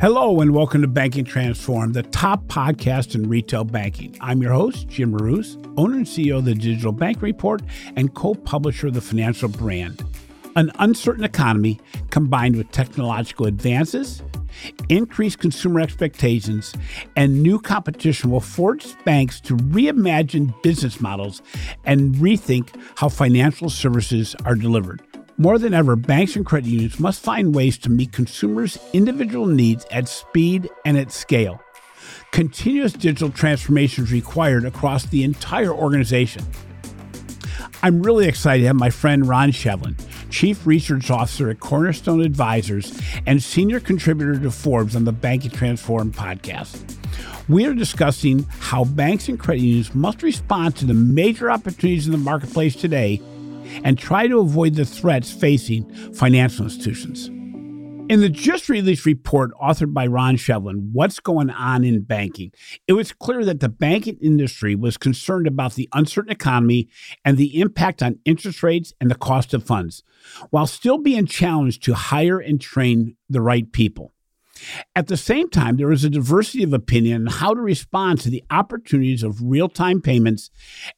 Hello and welcome to Banking Transformed, the top podcast in retail banking. I'm your host, Jim Marous, owner and CEO of the Digital Bank Report and co publisher of the Financial Brand. An uncertain economy combined with technological advances, increased consumer expectations, and new competition will force banks to reimagine business models and rethink how financial services are delivered. More than ever, banks and credit unions must find ways to meet consumers' individual needs at speed and at scale. Continuous digital transformation is required across the entire organization. I'm really excited to have my friend Ron Shevlin, Chief Research Officer at Cornerstone Advisors and Senior Contributor to Forbes on the Banking Transformed podcast. We are discussing how banks and credit unions must respond to the major opportunities in the marketplace today and try to avoid the threats facing financial institutions. In the just released report authored by Ron Shevlin, What's Going On in Banking, it was clear that the banking industry was concerned about the uncertain economy and the impact on interest rates and the cost of funds, while still being challenged to hire and train the right people. At the same time, there is a diversity of opinion on how to respond to the opportunities of real time payments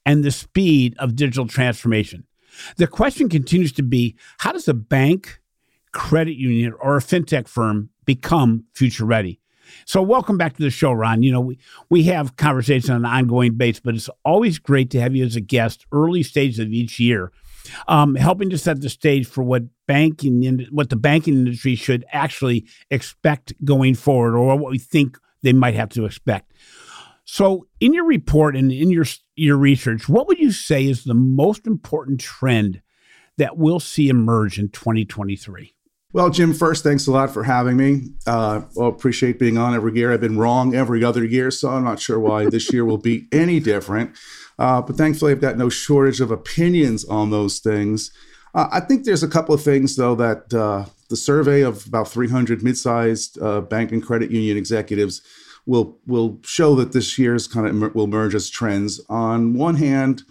and the speed of digital transformation. The question continues to be how does a bank, credit union, or a fintech firm become future ready? So, welcome back to the show, Ron. You know, we, we have conversations on an ongoing basis, but it's always great to have you as a guest early stages of each year, um, helping to set the stage for what banking what the banking industry should actually expect going forward, or what we think they might have to expect. So, in your report and in your your research, what would you say is the most important trend that we'll see emerge in 2023? Well, Jim, first, thanks a lot for having me. Uh, well, appreciate being on every year. I've been wrong every other year, so I'm not sure why this year will be any different. Uh, but thankfully, I've got no shortage of opinions on those things. Uh, I think there's a couple of things, though, that uh, the survey of about 300 mid-sized uh, bank and credit union executives will will show that this year's kind of will merge as trends. On one hand,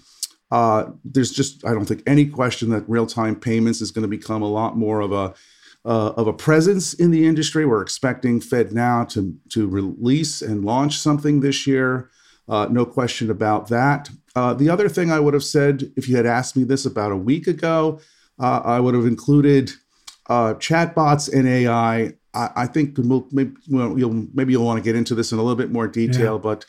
uh, there's just I don't think any question that real time payments is going to become a lot more of a uh, of a presence in the industry. We're expecting FedNow to to release and launch something this year. Uh, no question about that. Uh, the other thing I would have said if you had asked me this about a week ago, uh, I would have included uh, chatbots and AI I, I think we'll, maybe, well, you'll, maybe you'll want to get into this in a little bit more detail, yeah. but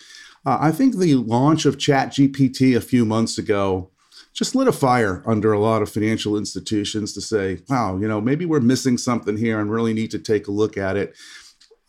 uh, I think the launch of ChatGPT a few months ago just lit a fire under a lot of financial institutions to say, wow, you know, maybe we're missing something here and really need to take a look at it.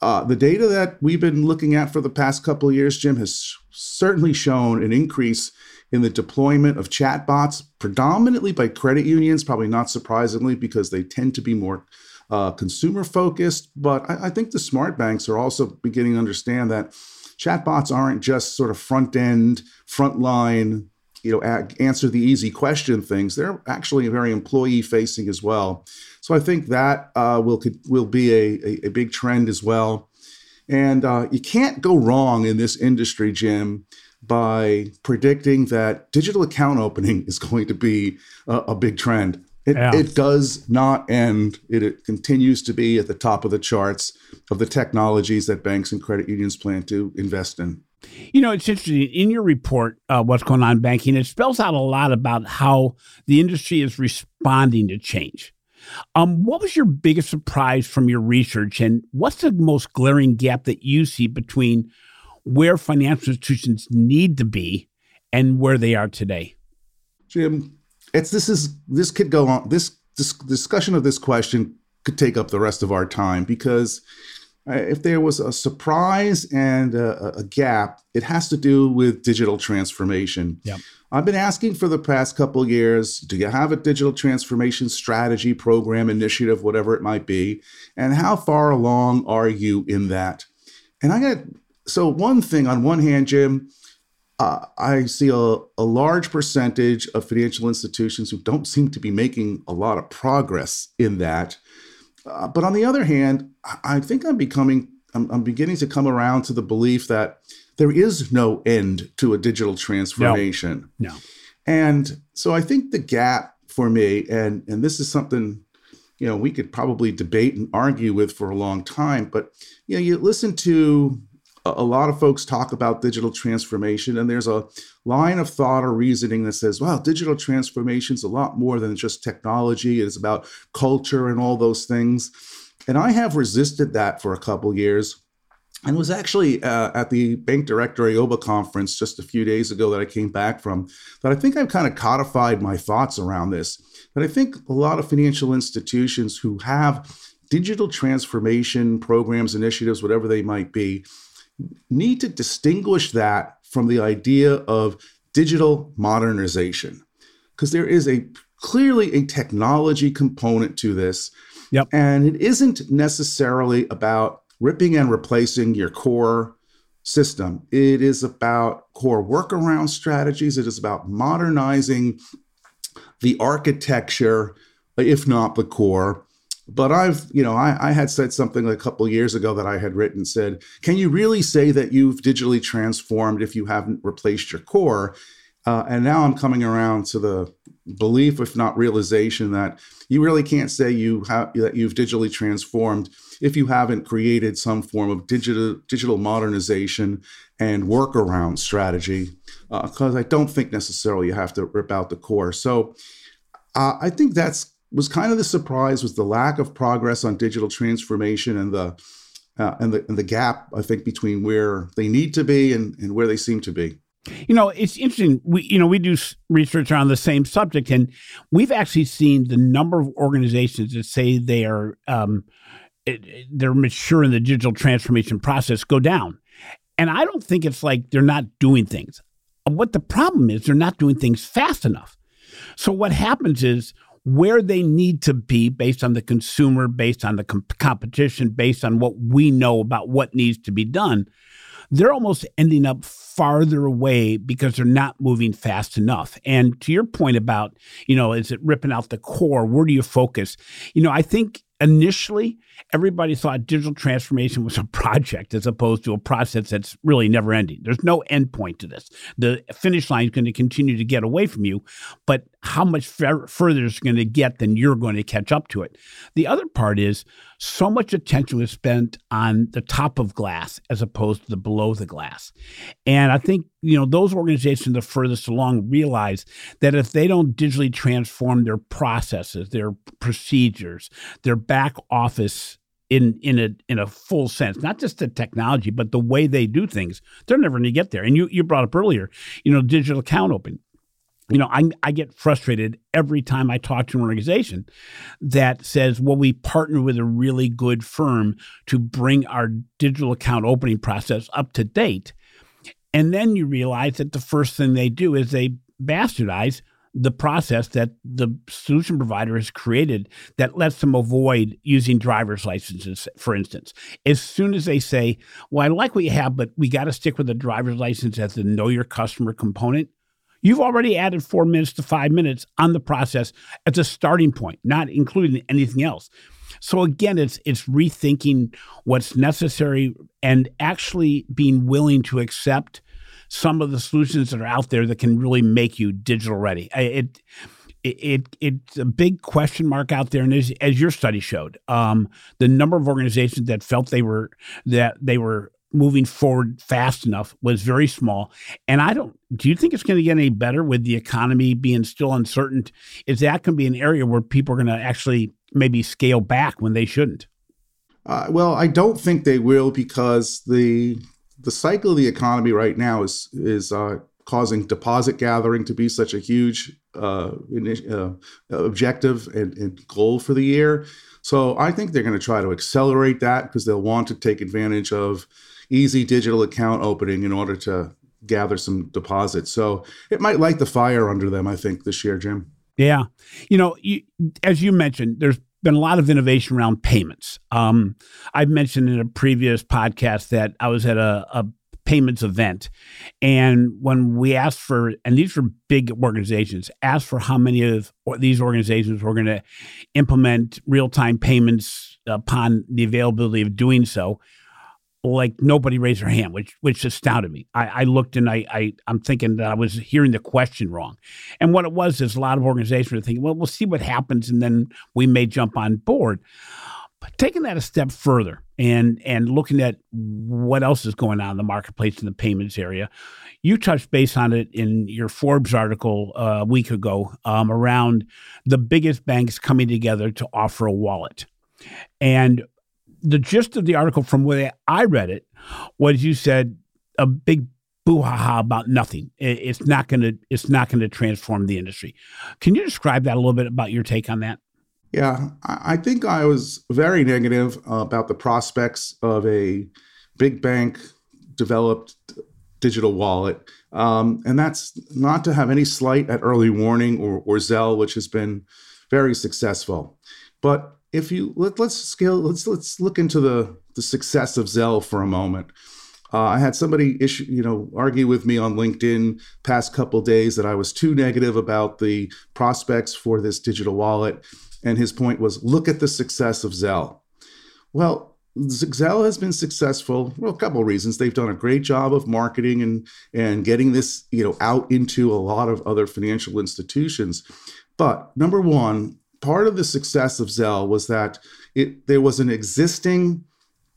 Uh, the data that we've been looking at for the past couple of years, Jim, has certainly shown an increase in the deployment of chatbots, predominantly by credit unions, probably not surprisingly, because they tend to be more uh, consumer focused. But I, I, think the smart banks are also beginning to understand that chatbots aren't just sort of front end, front line, you know, a- answer the easy question things. They're actually very employee facing as well. So I think that uh, will will be a, a, a, big trend as well. And uh, you can't go wrong in this industry, Jim, by predicting that digital account opening is going to be a, a big trend. It, yeah. it does not end. It, it, continues to be at the top of the charts of the technologies that banks and credit unions plan to invest in. You know, it's interesting. In your report, uh, What's Going On in Banking, it spells out a lot about how the industry is responding to change. Um, what was your biggest surprise from your research, and what's the most glaring gap that you see between where financial institutions need to be and where they are today? Jim, it's this is this could go on this, this discussion of this question could take up the rest of our time because uh, if there was a surprise and a, a, gap, it has to do with digital transformation. Yep. I've been asking for the past couple years, do you have a digital transformation strategy, program, initiative, whatever it might be? And how far along are you in that? And I got so one thing on one hand, Jim, uh, I see a, a large percentage of financial institutions who don't seem to be making a lot of progress in that. Uh, but on the other hand, I think I'm becoming, I'm, I'm, beginning to come around to the belief that there is no end to a digital transformation. No. no. And so I think the gap for me, and and this is something you know we could probably debate and argue with for a long time. But you know, you listen to a lot of folks talk about digital transformation, and there's a line of thought or reasoning that says, well, digital transformation is a lot more than just technology. It is about culture and all those things. And I have resisted that for a couple years and was actually uh, at the Bank Director AOBA conference just a few days ago that I came back from. That I think I've kind of codified my thoughts around this. But I think a lot of financial institutions who have digital transformation programs, initiatives, whatever they might be, need to distinguish that from the idea of digital modernization. Because there is a clearly a technology component to this. Yep. And it isn't necessarily about ripping and replacing your core system. It is about core workaround strategies. It is about modernizing the architecture, if not the core. But I've, you know, I, I had said something a couple years ago that I had written said, can you really say that you've digitally transformed if you haven't replaced your core? Uh, and now I'm coming around to the belief, if not realization, that you really can't say you have that you've digitally transformed if you haven't created some form of digital digital modernization and workaround strategy. Because uh, I don't think necessarily you have to rip out the core. So uh, I think that's was kind of the surprise was the lack of progress on digital transformation and the uh, and the and the gap I think between where they need to be and, and where they seem to be. You know, it's interesting. We, you know, we do research on the same subject, and we've actually seen the number of organizations that say they are um, they're mature in the digital transformation process go down. And I don't think it's like they're not doing things. What the problem is, they're not doing things fast enough. So what happens is where they need to be based on the consumer, based on the competition, based on what we know about what needs to be done they're almost ending up farther away because they're not moving fast enough. And to your point about, you know, is it ripping out the core? Where do you focus? You know, I think initially everybody thought digital transformation was a project as opposed to a process that's really never ending. There's no end point to this. The finish line is going to continue to get away from you, but how much further it's going to get than you're going to catch up to it. The other part is so much attention was spent on the top of glass as opposed to the below the glass. And I think, you know, those organizations the furthest along realize that if they don't digitally transform their processes, their procedures, their back office in in a in a full sense, not just the technology, but the way they do things, they're never going to get there. And you you brought up earlier, you know, digital account opening you know, I, I get frustrated every time I talk to an organization that says, well, we partner with a really good firm to bring our digital account opening process up to date. And then you realize that the first thing they do is they bastardize the process that the solution provider has created that lets them avoid using driver's licenses, for instance. As soon as they say, Well, I like what you have, but we got to stick with the driver's license as the know your customer component, You've already added four minutes to five minutes on the process as a starting point, not including anything else. So again, it's it's rethinking what's necessary and actually being willing to accept some of the solutions that are out there that can really make you digital ready. It it, it it's a big question mark out there, and as, as your study showed, um, the number of organizations that felt they were that they were moving forward fast enough was very small. And I don't, do you think it's going to get any better with the economy being still uncertain? Is that going to be an area where people are going to actually maybe scale back when they shouldn't? Uh, well, I don't think they will because the the cycle of the economy right now is is uh, causing deposit gathering to be such a huge uh, uh objective and, and goal for the year. So I think they're going to try to accelerate that because they'll want to take advantage of easy digital account opening in order to gather some deposits. So it might light the fire under them, I think, this year, Jim. Yeah. You know, you, as you mentioned, there's been a lot of innovation around payments. Um, I've mentioned in a previous podcast that I was at a, a payments event. And when we asked for, and these were big organizations, asked for how many of these organizations were going to implement real time payments upon the availability of doing so, like nobody raised their hand, which which astounded me. I, I looked and I, I I'm thinking that I was hearing the question wrong, and what it was is a lot of organizations are thinking, well, we'll see what happens, and then we may jump on board. But taking that a step further and and looking at what else is going on in the marketplace in the payments area, you touched base on it in your Forbes article uh, a week ago um, around the biggest banks coming together to offer a wallet. And the gist of the article, from where I read it, was you said a big boo-ha-ha about nothing. It's not going to it's not going to transform the industry. Can you describe that a little bit about your take on that? Yeah, I think I was very negative about the prospects of a big bank developed digital wallet. Um, and that's not to have any slight at early warning or, or Zelle, which has been very successful. But if you let, us scale, let's let's look into the the success of Zelle for a moment. Uh, I had somebody issue, you know, argue with me on LinkedIn past couple days that I was too negative about the prospects for this digital wallet and his point was look at the success of Zelle. Well, Zelle has been successful. Well, a couple of reasons. They've done a great job of marketing and and getting this, you know, out into a lot of other financial institutions. But number one, part of the success of Zelle was that it there was an existing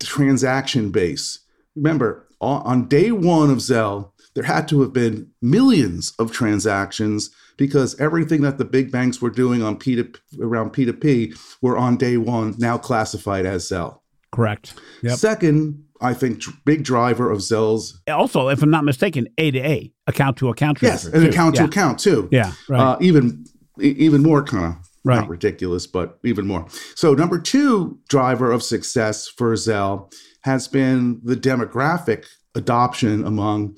transaction base. Remember, on day one of Zelle, there had to have been millions of transactions because everything that the big banks were doing on P2, around P2P were on day one now classified as Zelle. Correct. Yep. Second, I think big driver of Zelle's. Also, if I'm not mistaken, A to A, account to account. Yes, and account to account too. Yeah, right. Uh, even even more kind of right. not ridiculous, but even more. So number two driver of success for Zelle has been the demographic adoption among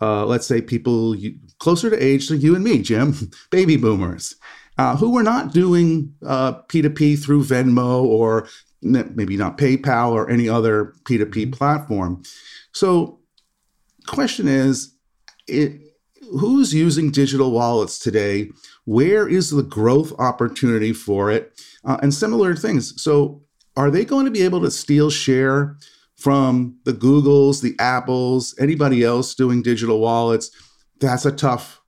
uh, let's say people closer to age to you and me, Jim, baby boomers, uh, who were not doing uh, P2P through Venmo or maybe not PayPal or any other P2P mm-hmm. platform. So, question is, it, who's using digital wallets today? Where is the growth opportunity for it? Uh, and similar things. So, are they going to be able to steal share from the Googles, the Apples, anybody else doing digital wallets, that's a tough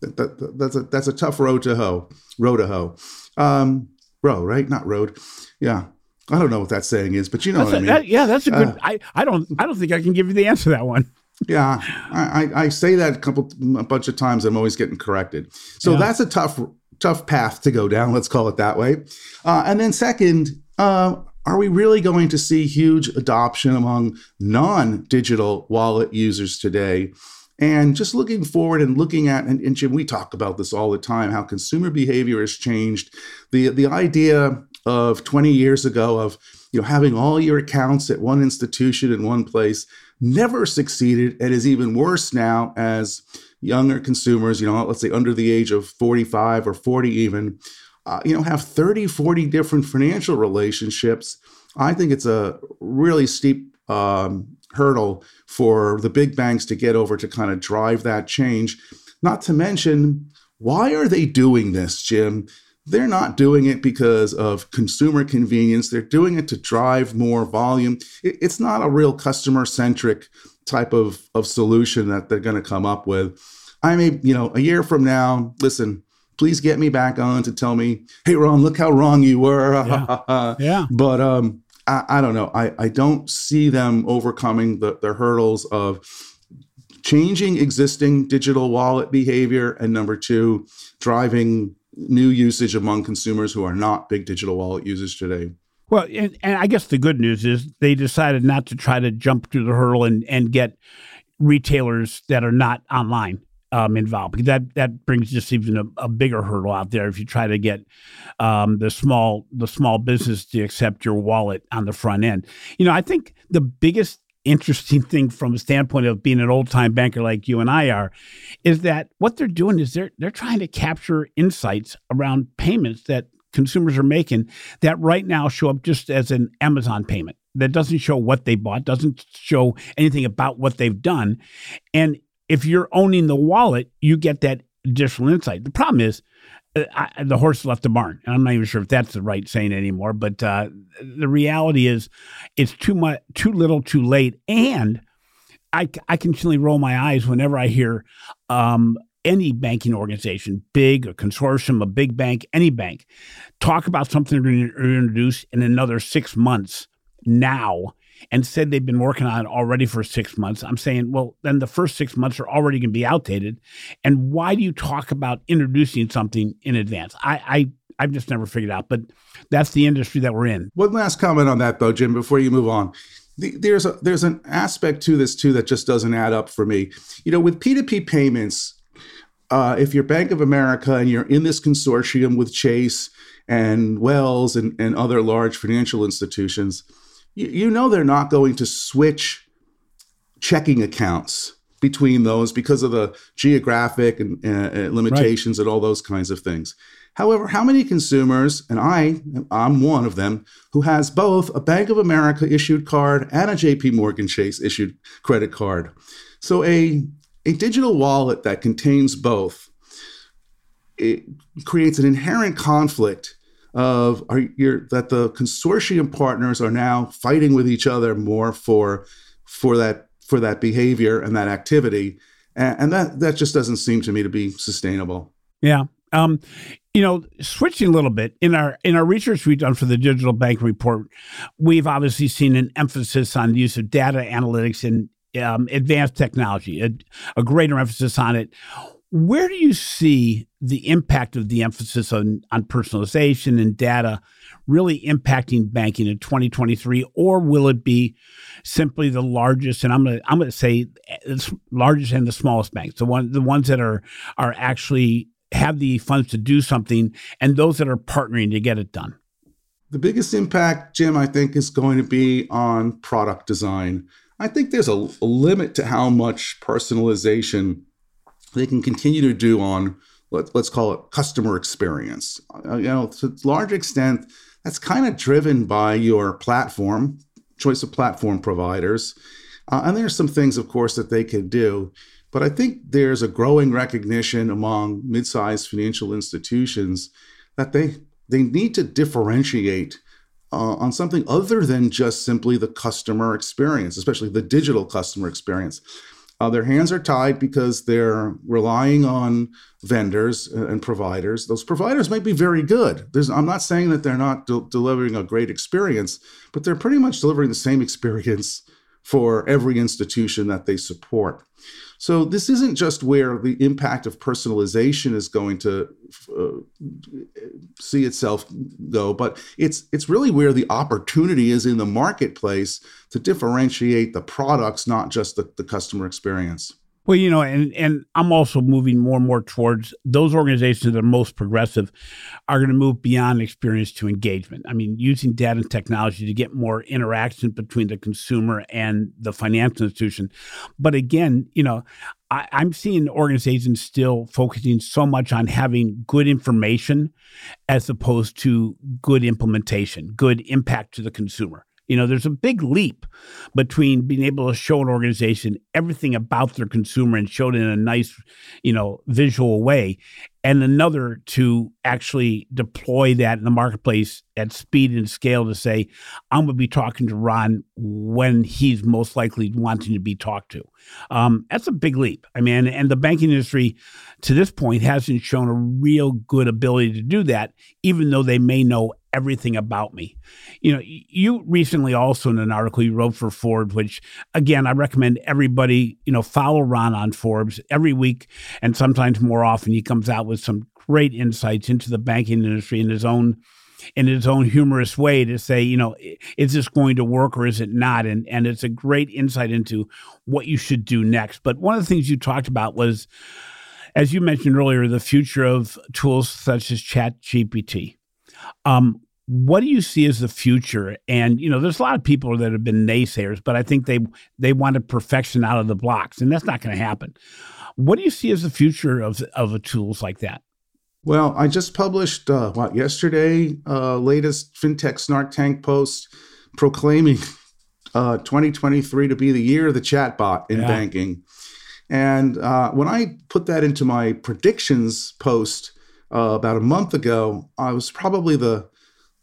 that, that, that's a that's a tough road to hoe. Road to hoe. Um, row, right? Not road. Yeah. I don't know what that saying is, but you know that's what a, I mean. That, yeah, that's a good. Uh, I, I don't I don't think I can give you the answer to that one. Yeah, I, I say that a couple a bunch of times. I'm always getting corrected. So yeah. that's a tough tough path to go down. Let's call it that way. Uh, and then second, uh, are we really going to see huge adoption among non digital wallet users today? And just looking forward and looking at, and, and, Jim, we talk about this all the time, how consumer behavior has changed. The, the idea of 20 years ago of you know having all your accounts at one institution in one place never succeeded and is even worse now as younger consumers, you know, let's say under the age of 45 or 40 even, uh, you know, have 30, 40 different financial relationships, I think it's a really steep um, hurdle for the big banks to get over to kind of drive that change. Not to mention, why are they doing this, Jim? They're not doing it because of consumer convenience. They're doing it to drive more volume. It's not a real customer centric type of, of solution that they're going to come up with. I may, you know, a year from now, listen, please get me back on to tell me, hey, Ron, look how wrong you were. Yeah. yeah. But um, I, I, don't know. I, I don't see them overcoming the, the hurdles of changing existing digital wallet behavior. And number two, driving new usage among consumers who are not big digital wallet users today. Well, and, and I guess the good news is they decided not to try to jump through the hurdle and, and get retailers that are not online um, involved because that that brings just even a, a, bigger hurdle out there if you try to get um, the small the small business to accept your wallet on the front end. You know, I think the biggest interesting thing from a standpoint of being an old time banker like you and I are is that what they're doing is they're they're trying to capture insights around payments that consumers are making that right now show up just as an Amazon payment that doesn't show what they bought, doesn't show anything about what they've done. And if you're owning the wallet, you get that additional insight. The problem is, I, the horse left the barn, and I'm not even sure if that's the right saying anymore. But uh, the reality is, it's too much, too little, too late, and I, I continually roll my eyes whenever I hear um, any banking organization, big, a consortium, a big bank, any bank, talk about something they're going to introduce in another six months now and said they've been working on it already for six months. I'm saying, well, then the first six months are already going to be outdated. And why do you talk about introducing something in advance? I, I I've just never figured out, but that's the industry that we're in. One last comment on that, though, Jim, before you move on. There's a there's an aspect to this too that just doesn't add up for me. You know, with P2P payments, uh, if you're Bank of America and you're in this consortium with Chase and Wells and, and other large financial institutions, you, you know they're not going to switch checking accounts between those because of the geographic and uh, limitations right. and all those kinds of things. However, how many consumers, and I, I'm one of them, who has both a Bank of America issued card and a JP Morgan Chase issued credit card? So a a digital wallet that contains both it creates an inherent conflict of are that the consortium partners are now fighting with each other more for for that for that behavior and that activity. And, and that that just doesn't seem to me to be sustainable. Yeah. Um, you know, switching a little bit in our in our research we've done for the digital bank report, we've obviously seen an emphasis on the use of data analytics and um, advanced technology, a, a greater emphasis on it. Where do you see the impact of the emphasis on, on personalization and data really impacting banking in 2023, or will it be simply the largest? And I'm going to I'm going to say eh, the largest and the smallest banks, the one the ones that are are actually have the funds to do something, and those that are partnering to get it done. The biggest impact, Jim, I think, is going to be on product design. I think there's a, a limit to how much personalization they can continue to do on let, us call it customer experience. Uh, you know, to a large extent, that's kind of driven by your platform, choice of platform providers. Uh, and there's some things, of course, that they can do. But I think there's a growing recognition among mid-sized financial institutions that they they need to differentiate uh, on something other than just simply the customer experience, especially the digital customer experience. Uh, their hands are tied because they're relying on vendors and providers. Those providers might be very good. There's, I'm not saying that they're not de- delivering a great experience, but they're pretty much delivering the same experience for every institution that they support. So this isn't just where the impact of personalization is going to uh, see itself go, but it's it's really where the opportunity is in the marketplace to differentiate the products, not just the, the customer experience. Well, you know, and and I'm also moving more and more towards those organizations that are most progressive are going to move beyond experience to engagement. I mean, using data and technology to get more interaction between the consumer and the financial institution. But again, you know, I, I'm seeing organizations still focusing so much on having good information as opposed to good implementation, good impact to the consumer. You know, there's a big leap between being able to show an organization everything about their consumer and show it in a nice, you know, visual way, and another to actually deploy that in the marketplace at speed and scale to say, I'm going to be talking to Ron when he's most likely wanting to be talked to. Um, that's a big leap. I mean, and the banking industry to this point hasn't shown a real good ability to do that, even though they may know everything about me. You know, you recently also in an article you wrote for Forbes, which again, I recommend everybody, you know, follow Ron on Forbes every week and sometimes more often. He comes out some great insights into the banking industry in his own in his own humorous way to say, you know, is this going to work or is it not? And and it's a great insight into what you should do next. But one of the things you talked about was, as you mentioned earlier, the future of tools such as Chat GPT. Um, what do you see as the future? And you know, there's a lot of people that have been naysayers, but I think they they wanted perfection out of the blocks, and that's not going to happen. What do you see as the future of of tools like that? Well, I just published uh, what yesterday, uh, latest fintech snark tank post proclaiming uh, 2023 to be the year of the chatbot in yeah. banking. And uh, when I put that into my predictions post uh, about a month ago, I was probably the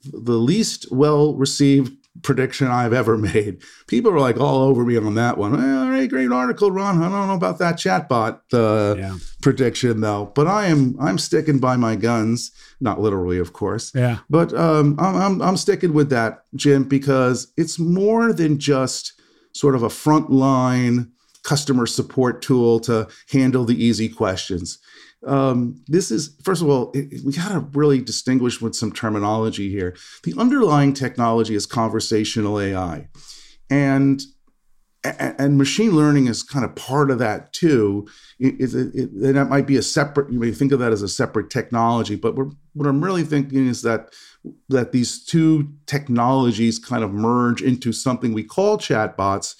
the least well received prediction I've ever made. People are like all over me on that one. all right, great article, Ron. I don't know about that chatbot uh, yeah. prediction though, but I am I'm sticking by my guns. Not literally, of course. Yeah. But um, I'm, I'm I'm sticking with that, Jim, because it's more than just sort of a frontline customer support tool to handle the easy questions. Um, this is, first of all, it, we got to really distinguish with some terminology here. The underlying technology is conversational AI. And and machine learning is kind of part of that too. It, it, it, and that might be a separate. You may think of that as a separate technology, but what I'm really thinking is that that these two technologies kind of merge into something we call chatbots,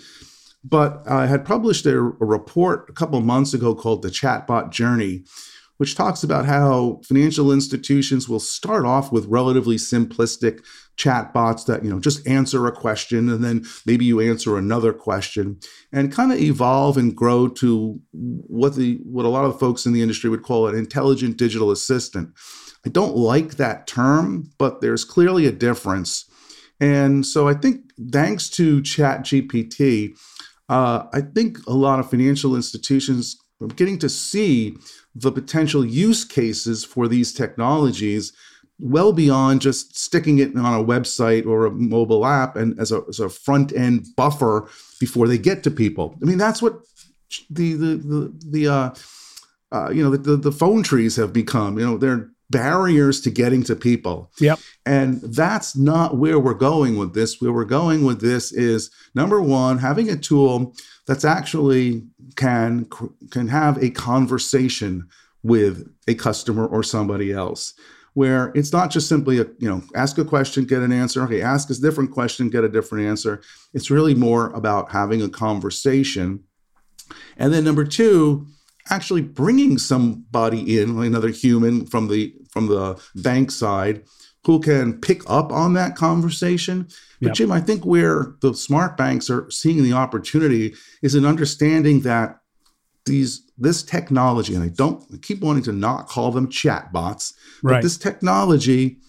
but I had published a, a report a couple months ago called The Chatbot Journey, which talks about how financial institutions will start off with relatively simplistic chatbots that you know just answer a question and then maybe you answer another question and kind of evolve and grow to what the what a lot of folks in the industry would call an intelligent digital assistant. I don't like that term, but there's clearly a difference. And so I think thanks to ChatGPT, uh, I think a lot of financial institutions are getting to see the potential use cases for these technologies well beyond just sticking it on a website or a mobile app and as a, as a front end buffer before they get to people. I mean, that's what the the the, the uh, uh, you know the, the, the phone trees have become. You know, they're barriers to getting to people. Yep. And that's not where we're going with this. Where we're going with this is number one, having a tool that's actually can can have a conversation with a customer or somebody else where it's not just simply a you know ask a question get an answer okay ask a different question get a different answer it's really more about having a conversation and then number two actually bringing somebody in, another human from the from the bank side, who can pick up on that conversation. But yep. Jim, I think where the smart banks are seeing the opportunity is in understanding that these this technology, and I don't I keep wanting to not call them chatbots, right. but this technology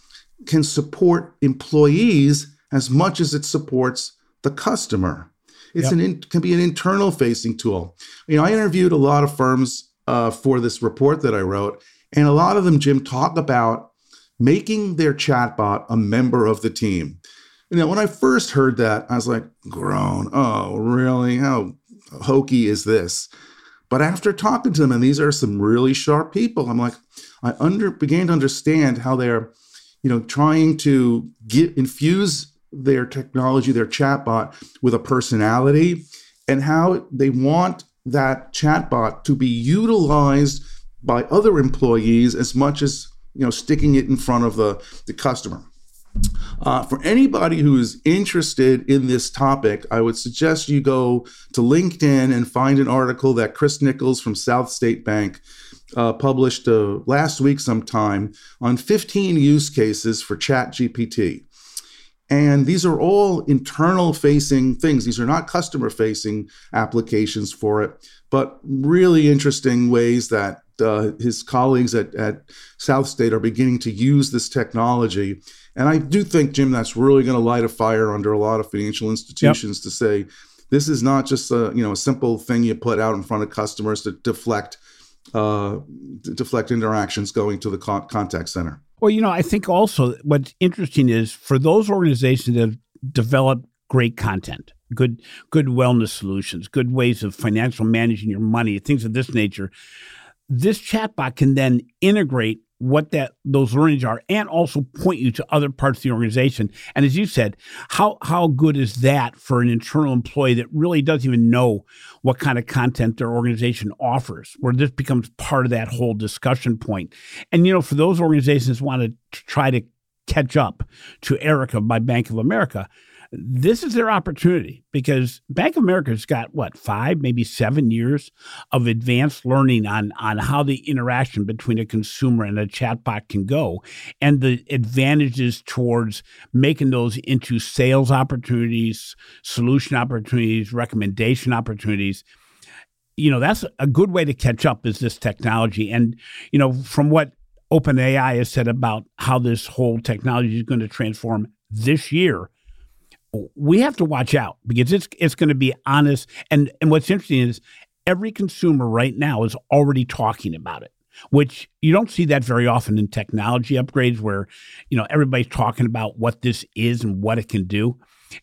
can support employees as much as it supports the customer. It's yep. an in, can be an internal facing tool. You know, I interviewed a lot of firms uh, for this report that I wrote, and a lot of them, Jim, talk about making their chatbot a member of the team. You know, when I first heard that, I was like, groan. Oh, really? How hokey is this? But after talking to them, and these are some really sharp people, I'm like, I under began to understand how they're, you know, trying to get infuse their technology, their chatbot, with a personality and how they want that chatbot to be utilized by other employees as much as you know sticking it in front of the, the customer. Uh, for anybody who is interested in this topic, I would suggest you go to LinkedIn and find an article that Chris Nichols from South State Bank uh, published uh, last week sometime on 15 use cases for ChatGPT. And these are all internal facing things. These are not customer facing applications for it, but really interesting ways that uh, his colleagues at, at South State are beginning to use this technology. And I do think, Jim, that's really going to light a fire under a lot of financial institutions yep. to say this is not just a you know a simple thing you put out in front of customers to deflect uh, deflect interactions going to the contact center. Well, you know, I think also what's interesting is for those organizations that have developed great content, good good wellness solutions, good ways of financial managing your money, things of this nature. This chatbot can then integrate what that those learnings are and also point you to other parts of the organization. And as you said how how good is that for an internal employee that really doesn't even know what kind of content their organization offers where this becomes part of that whole discussion point? And you know for those organizations want to try to catch up to erica by bank of america this is their opportunity because Bank of America's got what five, maybe seven years of advanced learning on on how the interaction between a consumer and a chatbot can go, and the advantages towards making those into sales opportunities, solution opportunities, recommendation opportunities. You know, that's a good way to catch up is this technology. And, you know, from what OpenAI has said about how this whole technology is going to transform this year, we have to watch out because it's it's going to be honest. And and what's interesting is every consumer right now is already talking about it, which you don't see that very often in technology upgrades where, you know, everybody's talking about what this is and what it can do.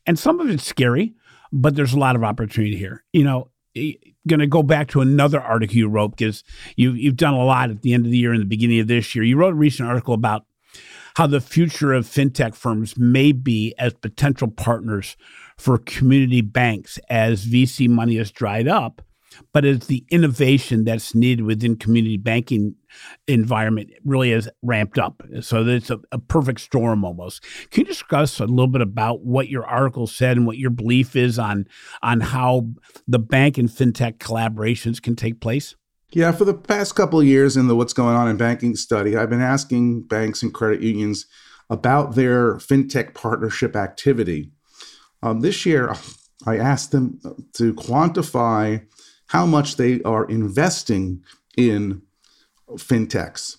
And some of it's scary, but there's a lot of opportunity here. You know, going to go back to another article you wrote because you, you've done a lot at the end of the year and the beginning of this year. You wrote a recent article about how the future of fintech firms may be as potential partners for community banks as VC money has dried up but as the innovation that's needed within community banking environment really has ramped up. So it's a, a, perfect storm almost. Can you discuss a little bit about what your article said and what your belief is on on how the bank and fintech collaborations can take place? Yeah, for the past couple of years in the what's going on in banking study, I've been asking banks and credit unions about their fintech partnership activity. Um, this year, I asked them to quantify how much they are investing in fintechs.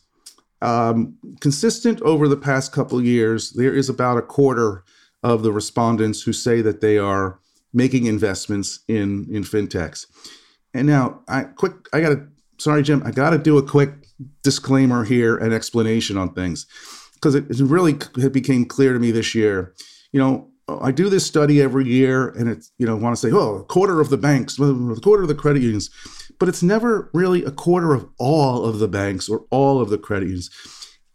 Um, consistent over the past couple of years, there is about a quarter of the respondents who say that they are making investments in in fintechs. And now, I quick, I got to, sorry, Jim, I got to do a quick disclaimer here and explanation on things because it, it really it became clear to me this year. You know, I do this study every year, and it's you know want to say, oh, a quarter of the banks, a quarter of the credit unions, but it's never really a quarter of all of the banks or all of the credit unions.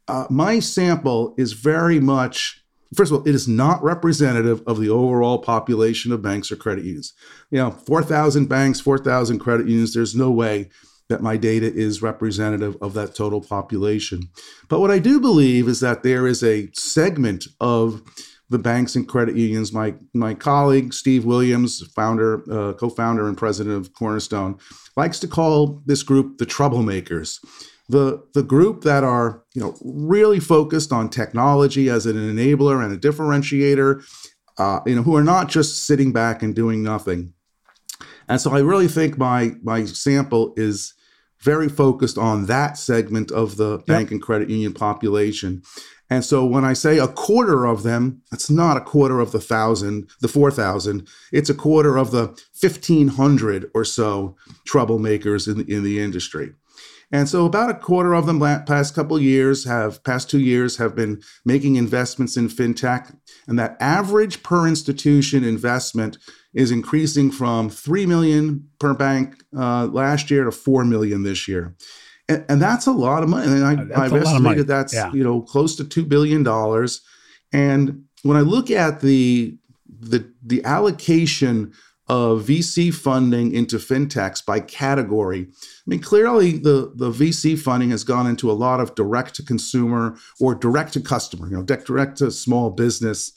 Uh, my sample is very much, first of all, it is not representative of the overall population of banks or credit unions. You know, four thousand banks, four thousand credit unions. There's no way that my data is representative of that total population. But what I do believe is that there is a segment of the banks and credit unions. My my colleague Steve Williams, founder, uh, co-founder, and president of Cornerstone, likes to call this group the troublemakers. The, the group that are you know really focused on technology as an enabler and a differentiator, uh, you know, who are not just sitting back and doing nothing. And so I really think my my sample is very focused on that segment of the yep. bank and credit union population. And so when I say a quarter of them, it's not a quarter of the thousand, the 4,000. It's a quarter of the 1,500 or so troublemakers in the, in the industry. And so about a quarter of them past couple years have past two years have been making investments in fintech. And that average per institution investment is increasing from 3 million per bank uh, last year to 4 million this year and, and that's a lot of money. And I, have estimated that's yeah. you know close to two billion dollars. And when I look at the the the allocation of VC funding into fintechs by category. I mean, clearly the, the VC funding has gone into a lot of direct to consumer or direct to customer, you know, direct to small business.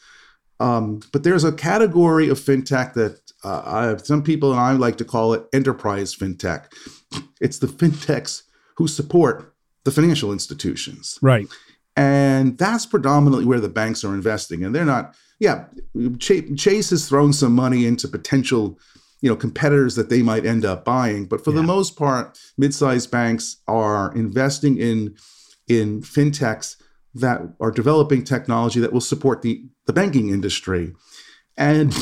Um, but there's a category of fintech that uh, I, some people and I like to call it enterprise fintech. It's the fintechs who support the financial institutions. Right. And that's predominantly where the banks are investing. And they're not, yeah, Chase has thrown some money into potential, you know, competitors that they might end up buying. But for yeah. the most part, mid-sized banks are investing in in fintechs that are developing technology that will support the, the banking industry. And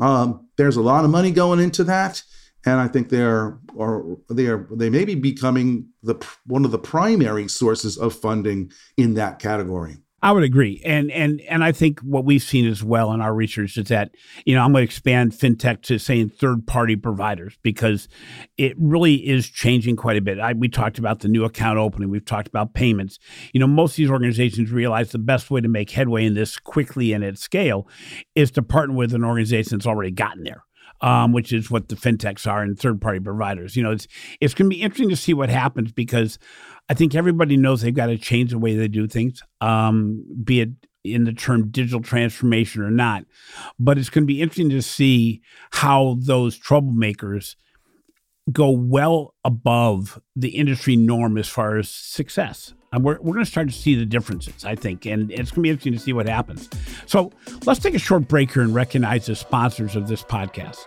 um, there's a lot of money going into that and I think they are, or they are, they may be becoming the one of the primary sources of funding in that category. I would agree, and and and I think what we've seen as well in our research is that you know I'm going to expand fintech to saying third party providers because it really is changing quite a bit. I, we talked about the new account opening, we've talked about payments. You know, most of these organizations realize the best way to make headway in this quickly and at scale is to partner with an organization that's already gotten there um, which is what the fintechs are and third party providers. You know, it's it's going to be interesting to see what happens because I think everybody knows they've got to change the way they do things, um, be it in the term digital transformation or not. But it's going to be interesting to see how those troublemakers go well above the industry norm as far as success. And we're, we're going to start to see the differences, I think, and it's going to be interesting to see what happens. So let's take a short break here and recognize the sponsors of this podcast.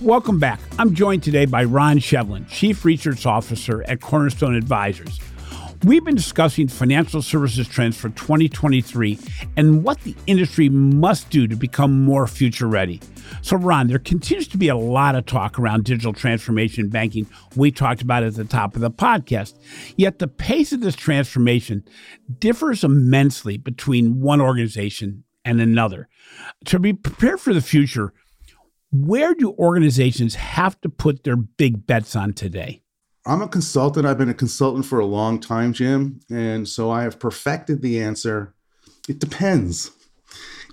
Welcome back. I'm joined today by Ron Shevlin, Chief Research Officer at Cornerstone Advisors. We've been discussing financial services trends for 2023 and what the industry must do to become more future ready. So, Ron, there continues to be a lot of talk around digital transformation banking. We talked about at the top of the podcast. Yet the pace of this transformation differs immensely between one organization and another. To be prepared for the future, where do organizations have to put their big bets on today? I'm a consultant. I've been a consultant for a long time, Jim. And so I have perfected the answer. It depends.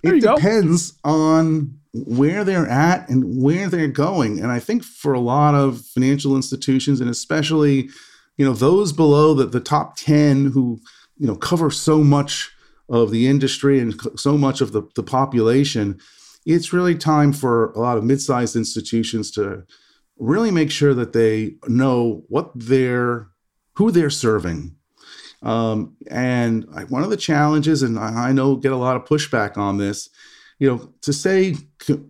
It depends go. on where they're at and where they're going. And I think for a lot of financial institutions, and especially, you know, those below the, the top 10 who, you know, cover so much of the industry and so much of the, the population, it's really time for a lot of mid-sized institutions to really make sure that they know what they're who they're serving. Um, and I, one of the challenges and I, I, know get a lot of pushback on this you know to say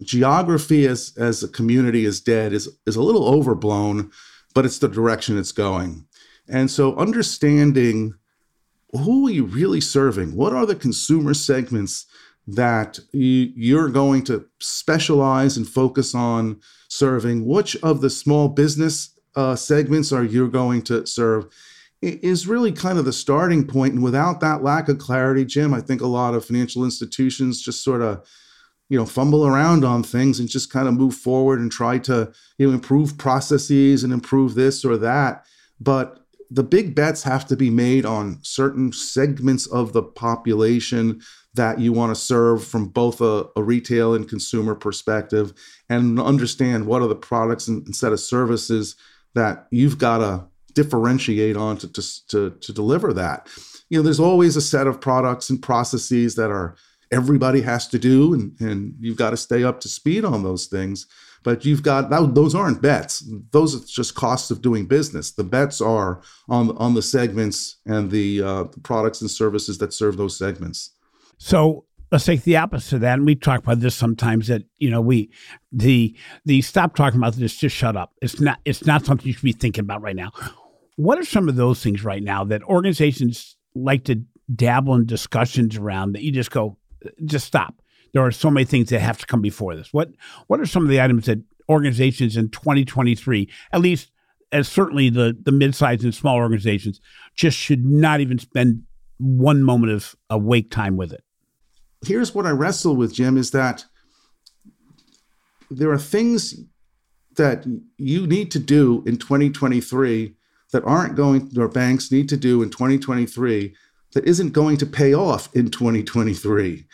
geography as as a community is dead is is a little overblown but it's the direction it's going. And so understanding who are you really serving what are the consumer segments that you're going to specialize and focus on serving. Which of the small business uh, segments are you going to serve? Is really kind of the starting point. And without that lack of clarity jim i think a lot of financial institutions just sort of you know fumble around on things and just kind of move forward and try to you know improve processes and improve this or that. But the big bets have to be made on certain segments of the population that you want to serve from both a, a, retail and consumer perspective and understand what are the products and, set of services that you've got to differentiate on to, to, to, to deliver that. You know, there's always a set of products and processes that are everybody has to do, and, and you've got to stay up to speed on those things. But you've got that, those aren't bets; those are just costs of doing business. The bets are on on the segments and the, uh, products and services that serve those segments. So let's take the opposite of that. And we talk about this sometimes that, you know, we the the stop talking about this, just shut up. It's not it's not something you should be thinking about right now. What are some of those things right now that organizations like to dabble in discussions around that you just go, just stop? There are so many things that have to come before this. What what are some of the items that organizations in 2023, at least as certainly the the mid-sized and small organizations, just should not even spend one moment of awake time with it? here's what I wrestle with, Jim, is that there are things that you need to do in 2023 that aren't going, or banks need to do in 2023 that isn't going to pay off in 2023.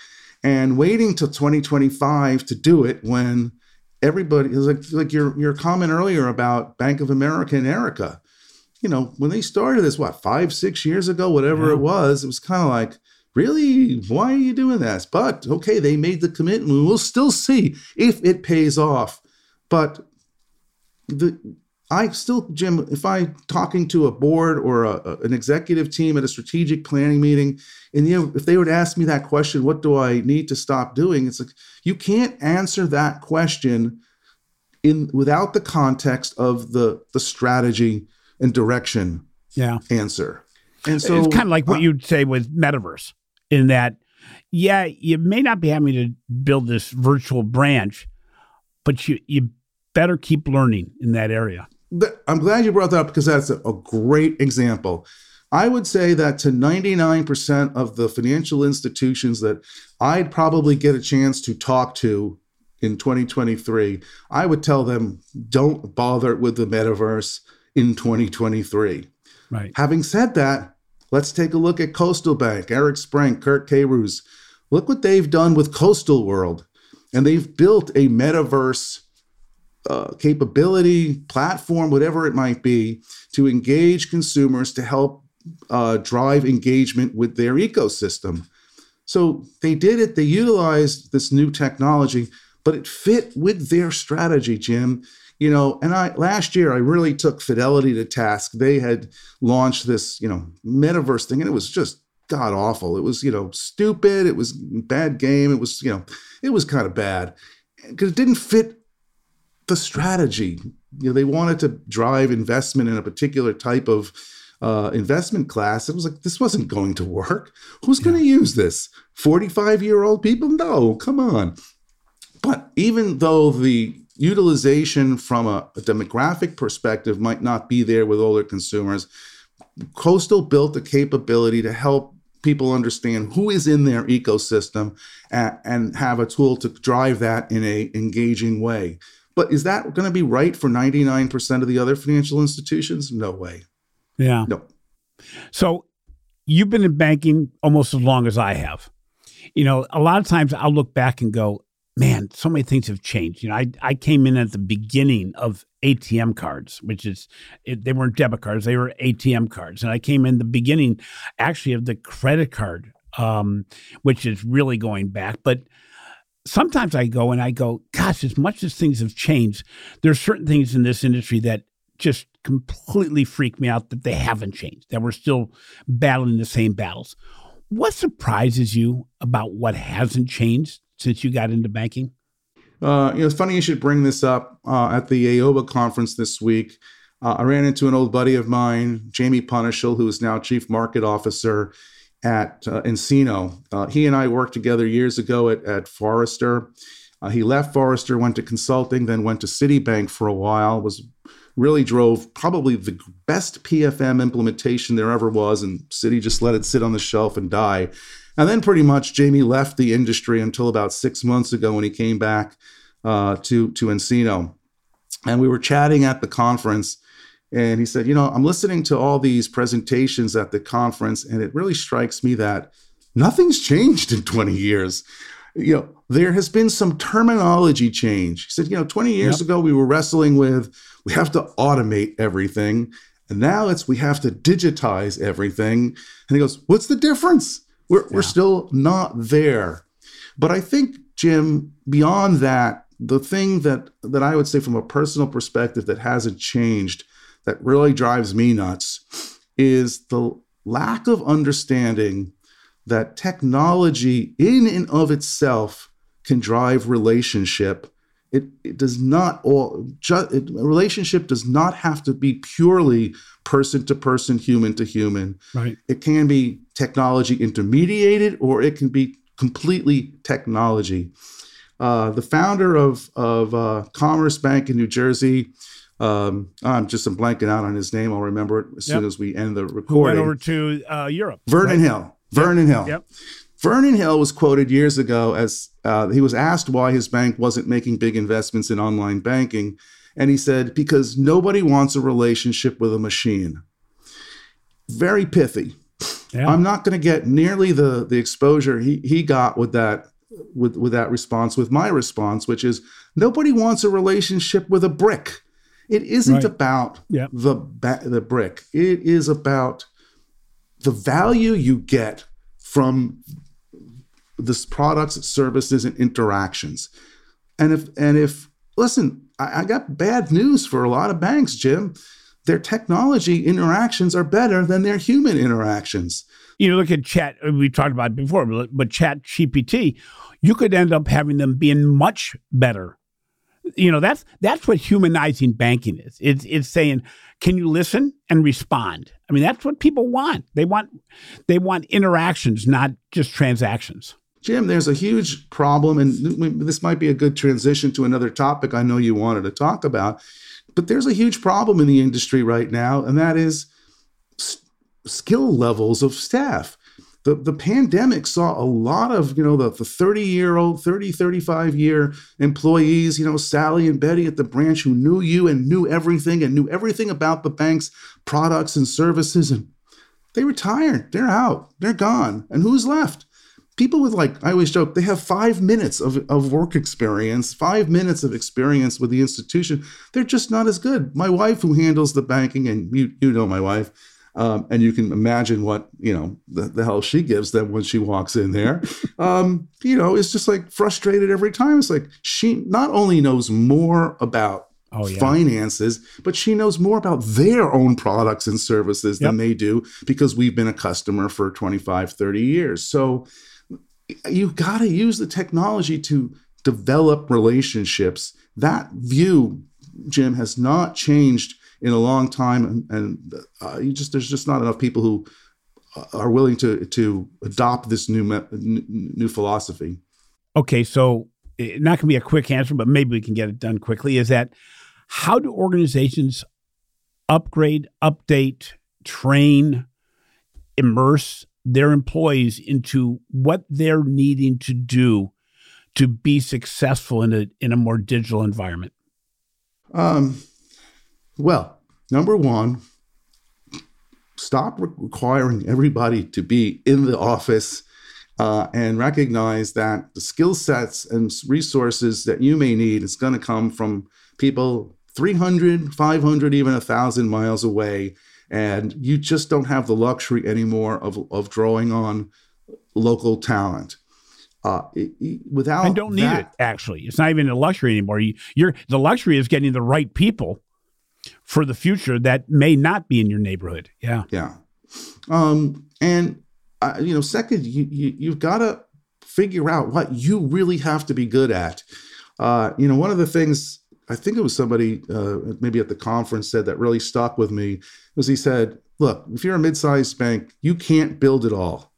And waiting till 2025 to do it when everybody is like, like your, your comment earlier about Bank of America and Erica. You know, when they started this, what, five, six years ago, whatever yeah. it was, it was kind of like, really why are you doing this but okay they made the commitment we'll still see if it pays off but the i still jim if i talking to a board or a, an executive team at a strategic planning meeting and you know if they would ask me that question what do i need to stop doing? It's like you can't answer that question in without the context of the the strategy and direction yeah. answer. And so it's kind of like what uh, you'd say with metaverse in that, yeah, you may not be having to build this virtual branch, but you, you better keep learning in that area. I'm glad you brought that up because that's a, a great example. I would say that to 99% of the financial institutions that I'd probably get a chance to talk to in 2023, I would tell them don't bother with the metaverse in 2023. Right. Having said that, Let's take a look at Coastal Bank, Eric Sprink, Kurt Kehrus. Look what they've done with Coastal World. And they've built a metaverse uh, capability, platform, whatever it might be, to engage consumers to help uh, drive engagement with their ecosystem. So they did it, they utilized this new technology, but it fit with their strategy, Jim. You know, and I last year I really took Fidelity to task. They had launched this, you know, metaverse thing, and it was just god awful. It was, you know, stupid. It was bad game. It was, you know, it was kind of bad because it didn't fit the strategy. You know, they wanted to drive investment in a particular type of uh, investment class. It was like this wasn't going to work. Who's yeah. going to use this? Forty-five-year-old people? No, come on. But even though the utilization from a, a demographic perspective might not be there with older consumers, Coastal built the capability to help people understand who is in their ecosystem and, and have a tool to drive that in a engaging way. But is that going to be right for 99% of the other financial institutions? No way. Yeah. No. So you've been in banking almost as long as I have. You know, a lot of times I'll look back and go, man, so many things have changed. You know, I, I came in at the beginning of ATM cards, which is, it, they weren't debit cards, they were ATM cards. And I came in the beginning actually of the credit card, um, which is really going back. But sometimes I go and I go, gosh, as much as things have changed, there's certain things in this industry that just completely freak me out that they haven't changed, that we're still battling the same battles. What surprises you about what hasn't changed since you got into banking? Uh, you know, it's funny you should bring this up uh, at the AOBA conference this week. Uh, I ran into an old buddy of mine, Jamie Punishill, who is now Chief Market Officer at uh, nCino. Uh, he and I worked together years ago at, at Forrester. Uh, he left Forrester, went to consulting, then went to Citibank for a while, was really drove probably the best PFM implementation there ever was, and Citi just let it sit on the shelf and die. And then pretty much Jamie left the industry until about six months ago when he came back uh, to to nCino, and we were chatting at the conference. And he said, You know, I'm listening to all these presentations at the conference, and it really strikes me that nothing's changed in 20 years. You know, there has been some terminology change. He said, You know, 20 years yep. ago, we were wrestling with we have to automate everything. And now it's we have to digitize everything. And he goes, What's the difference? We're, yeah. we're still not there. But I think, Jim, beyond that, the thing that, that I would say from a personal perspective that hasn't changed that really drives me nuts is the lack of understanding that technology in and of itself can drive relationship. It, it does not all just relationship does not have to be purely person to person human to human. Right. It can be technology intermediated or it can be completely technology. Uh, the founder of of uh, commerce bank in new jersey um, I'm just I'm blanking out on his name. I'll remember it as yep. soon as we end the recording. Who went over to uh, Europe. Vernon right? Hill. Vernon yep. Hill. Yep. Vernon Hill was quoted years ago as uh, he was asked why his bank wasn't making big investments in online banking. And he said, because nobody wants a relationship with a machine. Very pithy. Yeah. I'm not going to get nearly the, the exposure he, he got with that with, with that response with my response, which is nobody wants a relationship with a brick. It isn't right. about the ba- the brick. It is about the value you get from this products, services, and interactions. And if and if listen, I, I got bad news for a lot of banks, Jim. Their technology interactions are better than their human interactions. You know, look at chat. Uh, we talked about it before, but Chat GPT, you could end up having them being much better. You know, that's that's what humanizing banking is. It's it's saying, can you listen and respond? I mean, that's what people want. They want they want interactions, not just transactions. Jim, there's a huge problem, and this might be a good transition to another topic I know you wanted to talk about. But there's a huge problem in the industry right now, and that is skill levels of staff. The, the pandemic saw a lot of, you know, the, the 30 year old, 30, 35 year employees, you know, Sally and Betty at the branch who knew you and knew everything and knew everything about the bank's products and services. And they retired. They're out. They're gone. And who's left? people with like I always joke they have five minutes of, of work experience, five minutes of experience with the institution. They're just not as good. My wife, who handles the banking, and you you know my wife, um, and you can imagine what you know the, the hell she gives them when she walks in there. Um, you know, it's just like frustrated every time. It's like she not only knows more about oh, yeah. finances, but she knows more about their own products and services yep. than they do because we've been a customer for 25, 30 years. So you've got to use the technology to develop relationships. That view, Jim, has not changed in a long time, and, and uh, you just there's just not enough people who uh, are willing to to adopt this new new philosophy. Okay, so eh, not going to be a quick answer, but maybe we can get it done quickly. Is that how do organizations upgrade, update, train, immerse their employees into what they're needing to do to be successful in a in a more digital environment? Um, well, number one, stop requiring everybody to be in the office uh, and recognize that the skill sets and resources that you may need is going to come from people 300, 500, even 1,000 miles away. And you just don't have the luxury anymore of, of drawing on local talent. Uh, without I don't need that, it. Actually, it's not even a luxury anymore. You, you're the luxury is getting the right people for the future that may not be in your neighborhood. Yeah, yeah. Um, and uh, you know, second, you, you you've got to figure out what you really have to be good at. Uh, you know, one of the things I think it was somebody uh, maybe at the conference said that really stuck with me was he said, "Look, if you're a mid-sized bank, you can't build it all,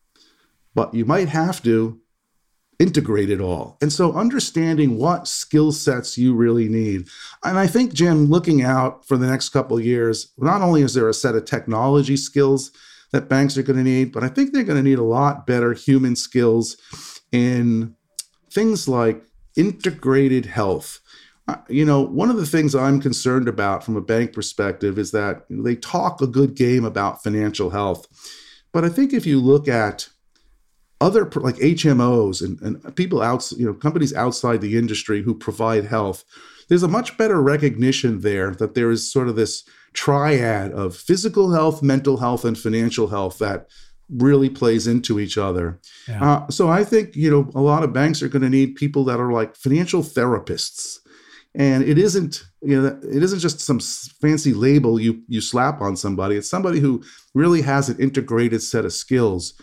but you might have to integrate it all." And so, understanding what skill sets you really need, and I think Jim, looking out for the next couple years, not only is there a set of technology skills that banks are going to need, but I think they're going to need a lot better human skills in things like integrated health uh, you know, one of the things I'm concerned about from a bank perspective is that they talk a good game about financial health. But I think if you look at other like HMOs and, and people out, you know, companies outside the industry who provide health, there's a much better recognition there that there is sort of this triad of physical health, mental health, and financial health that really plays into each other. Yeah. Uh, so I think you know a lot of banks are going to need people that are like financial therapists and it isn't you know it isn't just some fancy label you you slap on somebody it's somebody who really has an integrated set of skills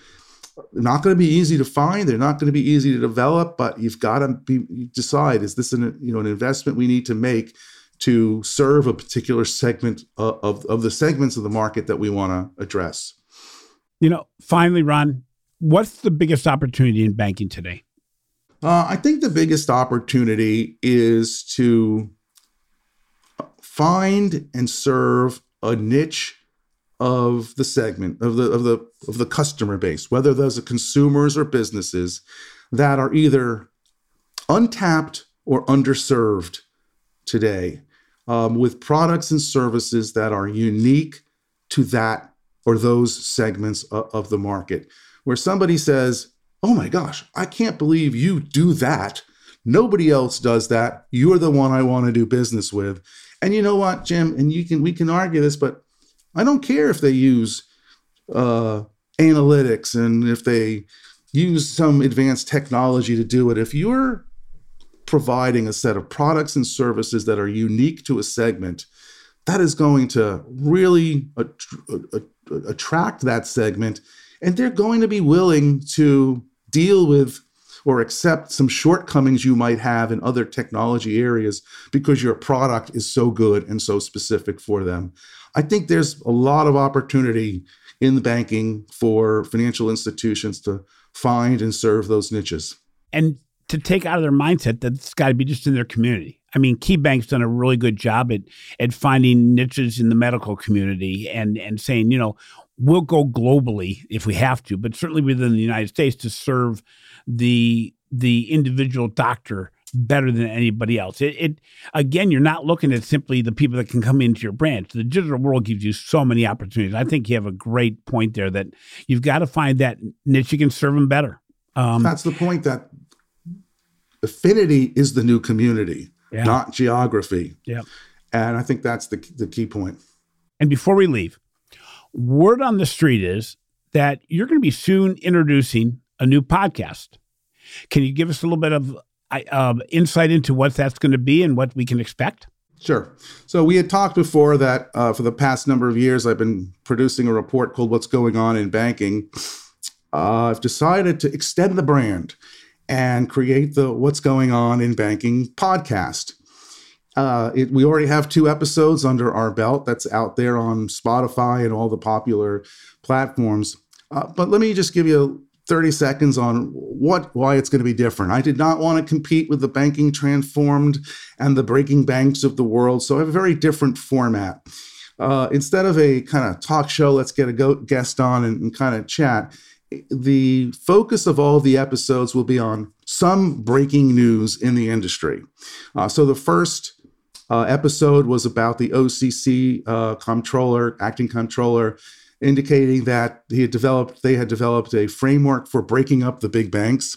not going to be easy to find they're not going to be easy to develop but you've got to be decide is this an you know an investment we need to make to serve a particular segment of, of, of the segments of the market that we want to address? You know finally ron what's the biggest opportunity in banking today? Uh, I think the biggest opportunity is to find and serve a niche of the segment of the of the of the customer base, whether those are consumers or businesses that are either untapped or underserved today, um, with products and services that are unique to that or those segments of, of the market, where somebody says, oh my gosh, I can't believe you do that. Nobody else does that. You're the one I want to do business with. And you know what, Jim? And you can we can argue this, but I don't care if they use uh, analytics and if they use some advanced technology to do it. If you're providing a set of products and services that are unique to a segment, that is going to really attract that segment, and they're going to be willing to deal with or accept some shortcomings you might have in other technology areas because your product is so good and so specific for them. I think there's a lot of opportunity in the banking for financial institutions to find and serve those niches. And to take out of their mindset that it's got to be just in their community. I mean, KeyBank's done a really good job at at finding niches in the medical community and and saying, you know, we'll go globally if we have to, but certainly within the United States to serve the the individual doctor better than anybody else. It, it, again, you're not looking at simply the people that can come into your branch. The digital world gives you so many opportunities. I think you have a great point there that you've got to find that niche you can serve them better. Um, That's the point that affinity is the new community, yeah. not geography. Yeah. And I think that's the, the key point. And before we leave, word on the street is that you're going to be soon introducing a new podcast. Can you give us a little bit of uh, insight into what that's going to be and what we can expect? Sure. So we had talked before that uh, for the past number of years, I've been producing a report called What's Going On in Banking. Uh, I've decided to extend the brand and create the What's Going On in Banking podcast. Uh, it, we already have two episodes under our belt that's out there on Spotify and all the popular platforms. Uh, but let me just give you 30 seconds on what why it's going to be different. I did not want to compete with the banking transformed and the breaking banks of the world, so I have a very different format. Uh, instead of a kind of talk show, let's get a go- guest on and, and kind of chat. The focus of all the episodes will be on some breaking news in the industry. Uh, so the first uh, episode was about the OCC uh, comptroller, acting comptroller, indicating that he had developed they had developed a framework for breaking up the big banks.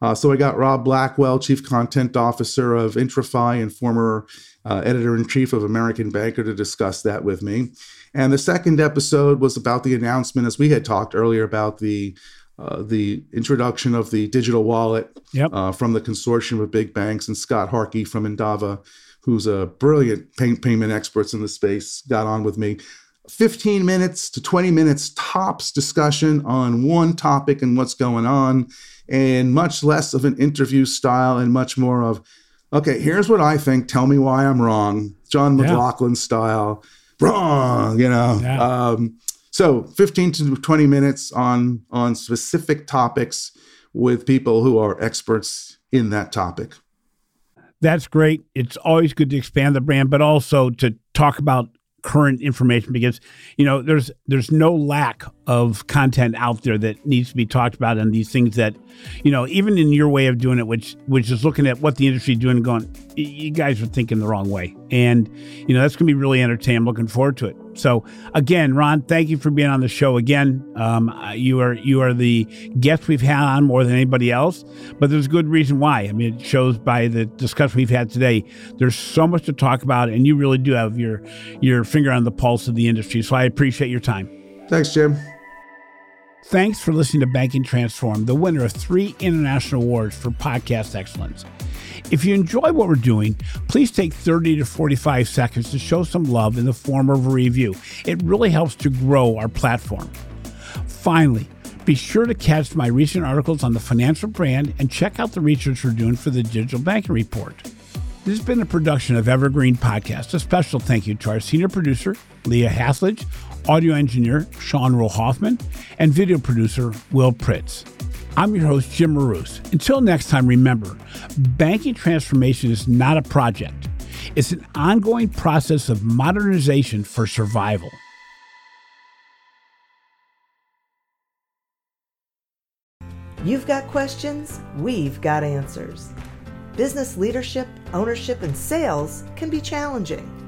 Uh, so I got Rob Blackwell, Chief Content Officer of IntraFi and former uh, Editor in Chief of American Banker, to discuss that with me. And the second episode was about the announcement, as we had talked earlier, about the uh, the introduction of the digital wallet yep. Uh, from the consortium of big banks and Scott Harkey from Endava, who's a brilliant pay- payment expert in the space, got on with me 15 minutes to 20 minutes tops discussion on one topic and what's going on, and much less of an interview style and much more of, okay, here's what I think. Tell me why I'm wrong. John McLaughlin yeah. style. Wrong, you know. Yeah. Um, so 15 to 20 minutes on on specific topics with people who are experts in that topic. That's great. It's always good to expand the brand, but also to talk about current information because you know there's there's no lack of content out there that needs to be talked about and these things that you know even in your way of doing it which which is looking at what the industry doing going you guys are thinking the wrong way and you know that's going to be really entertaining i'm looking forward to it so again, Ron, thank you for being on the show again. Um, you are you are the guest we've had on more than anybody else, but there's a good reason why. I mean, it shows by the discussion we've had today. There's so much to talk about, and you really do have your your finger on the pulse of the industry. So I appreciate your time. Thanks, Jim. Thanks for listening to Banking Transformed, the winner of three international awards for podcast excellence. If you enjoy what we're doing, please take 30 to 45 seconds to show some love in the form of a review. It really helps to grow our platform. Finally, be sure to catch my recent articles on the financial brand and check out the research we're doing for the Digital Banking Report. This has been a production of Evergreen Podcast. A special thank you to our senior producer, Leah Haslage, audio engineer, Sean Rule-Hoffman, and video producer, Will Pritz. I'm your host, Jim Marous. Until next time, remember banking transformation is not a project, it's an ongoing process of modernization for survival. You've got questions, we've got answers. Business leadership, ownership, and sales can be challenging.